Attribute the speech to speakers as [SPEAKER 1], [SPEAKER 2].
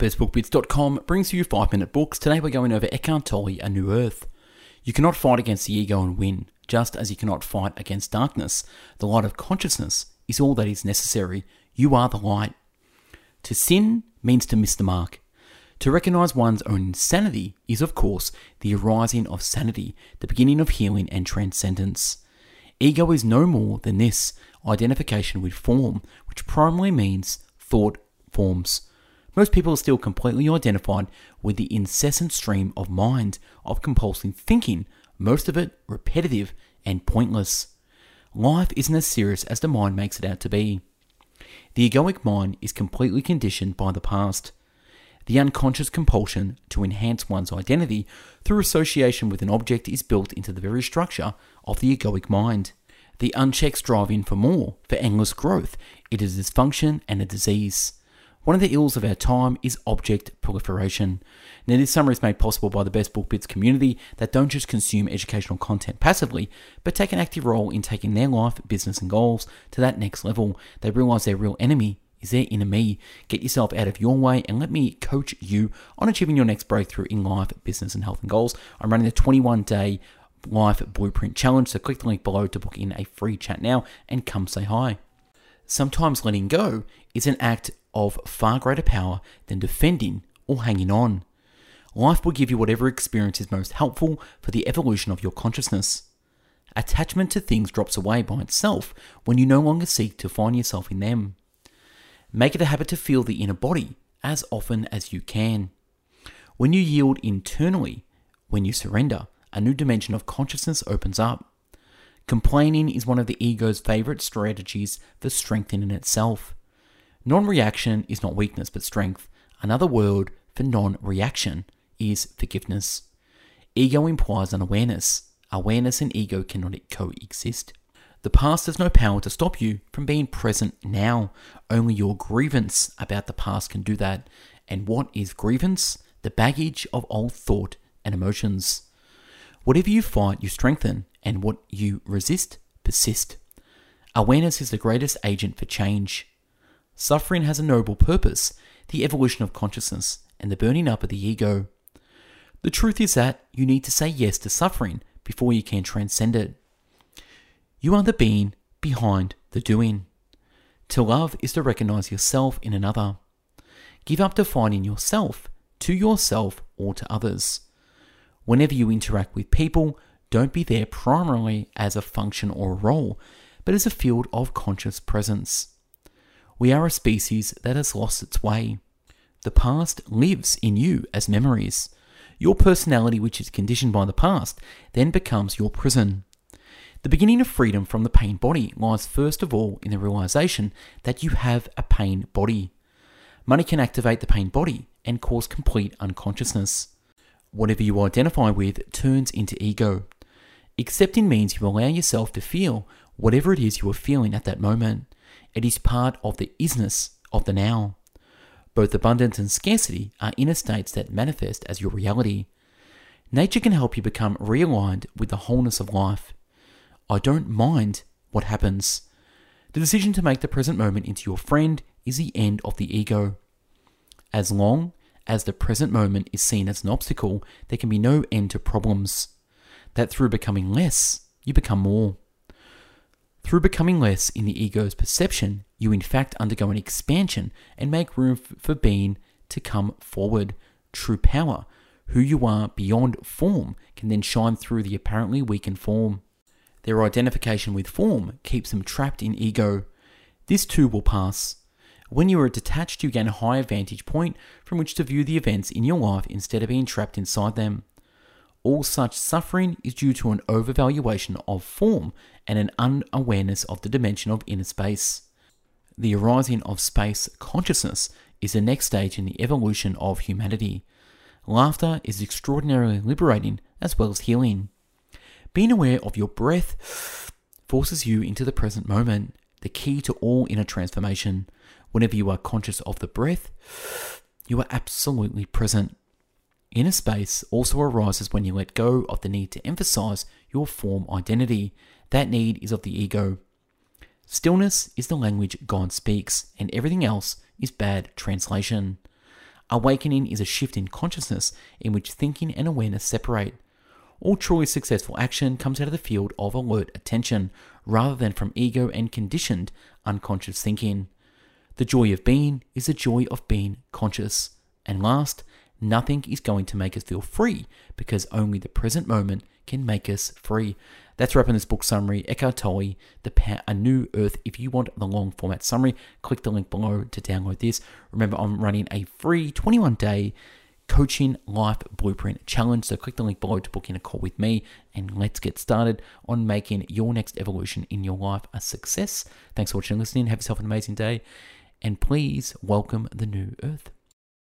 [SPEAKER 1] BestBookBits.com brings you 5 Minute Books. Today we're going over Eckhart Tolle, A New Earth. You cannot fight against the ego and win, just as you cannot fight against darkness. The light of consciousness is all that is necessary. You are the light. To sin means to miss the mark. To recognize one's own insanity is, of course, the arising of sanity, the beginning of healing and transcendence. Ego is no more than this identification with form, which primarily means thought forms. Most people are still completely identified with the incessant stream of mind, of compulsive thinking, most of it repetitive and pointless. Life isn't as serious as the mind makes it out to be. The egoic mind is completely conditioned by the past. The unconscious compulsion to enhance one's identity through association with an object is built into the very structure of the egoic mind. The unchecked drive in for more, for endless growth, it is dysfunction and a disease. One of the ills of our time is object proliferation. Now, this summary is made possible by the Best Book Bits community that don't just consume educational content passively, but take an active role in taking their life, business, and goals to that next level. They realize their real enemy is their inner me. Get yourself out of your way and let me coach you on achieving your next breakthrough in life, business, and health and goals. I'm running the 21 day life blueprint challenge, so click the link below to book in a free chat now and come say hi. Sometimes letting go is an act of far greater power than defending or hanging on. Life will give you whatever experience is most helpful for the evolution of your consciousness. Attachment to things drops away by itself when you no longer seek to find yourself in them. Make it a habit to feel the inner body as often as you can. When you yield internally, when you surrender, a new dimension of consciousness opens up. Complaining is one of the ego's favorite strategies for strengthening itself. Non reaction is not weakness but strength. Another word for non reaction is forgiveness. Ego implies unawareness. Awareness and ego cannot coexist. The past has no power to stop you from being present now. Only your grievance about the past can do that. And what is grievance? The baggage of old thought and emotions. Whatever you fight, you strengthen, and what you resist, persist. Awareness is the greatest agent for change. Suffering has a noble purpose the evolution of consciousness and the burning up of the ego. The truth is that you need to say yes to suffering before you can transcend it. You are the being behind the doing. To love is to recognize yourself in another. Give up defining yourself to yourself or to others. Whenever you interact with people, don't be there primarily as a function or role, but as a field of conscious presence. We are a species that has lost its way. The past lives in you as memories. Your personality, which is conditioned by the past, then becomes your prison. The beginning of freedom from the pain body lies first of all in the realization that you have a pain body. Money can activate the pain body and cause complete unconsciousness. Whatever you identify with turns into ego. Accepting means you allow yourself to feel whatever it is you are feeling at that moment. It is part of the isness of the now. Both abundance and scarcity are inner states that manifest as your reality. Nature can help you become realigned with the wholeness of life. I don't mind what happens. The decision to make the present moment into your friend is the end of the ego. As long as the present moment is seen as an obstacle, there can be no end to problems. That through becoming less, you become more. Through becoming less in the ego's perception, you in fact undergo an expansion and make room for being to come forward. True power, who you are beyond form, can then shine through the apparently weakened form. Their identification with form keeps them trapped in ego. This too will pass. When you are detached, you gain a higher vantage point from which to view the events in your life instead of being trapped inside them. All such suffering is due to an overvaluation of form and an unawareness of the dimension of inner space. The arising of space consciousness is the next stage in the evolution of humanity. Laughter is extraordinarily liberating as well as healing. Being aware of your breath forces you into the present moment, the key to all inner transformation. Whenever you are conscious of the breath, you are absolutely present. Inner space also arises when you let go of the need to emphasize your form identity. That need is of the ego. Stillness is the language God speaks, and everything else is bad translation. Awakening is a shift in consciousness in which thinking and awareness separate. All truly successful action comes out of the field of alert attention rather than from ego and conditioned unconscious thinking. The joy of being is the joy of being conscious. And last, nothing is going to make us feel free because only the present moment can make us free. That's wrapping this book summary. Eckhart Tolle, the pa- A New Earth. If you want the long format summary, click the link below to download this. Remember, I'm running a free 21 day coaching life blueprint challenge. So click the link below to book in a call with me and let's get started on making your next evolution in your life a success. Thanks for watching and listening. Have yourself an amazing day and please welcome the new earth.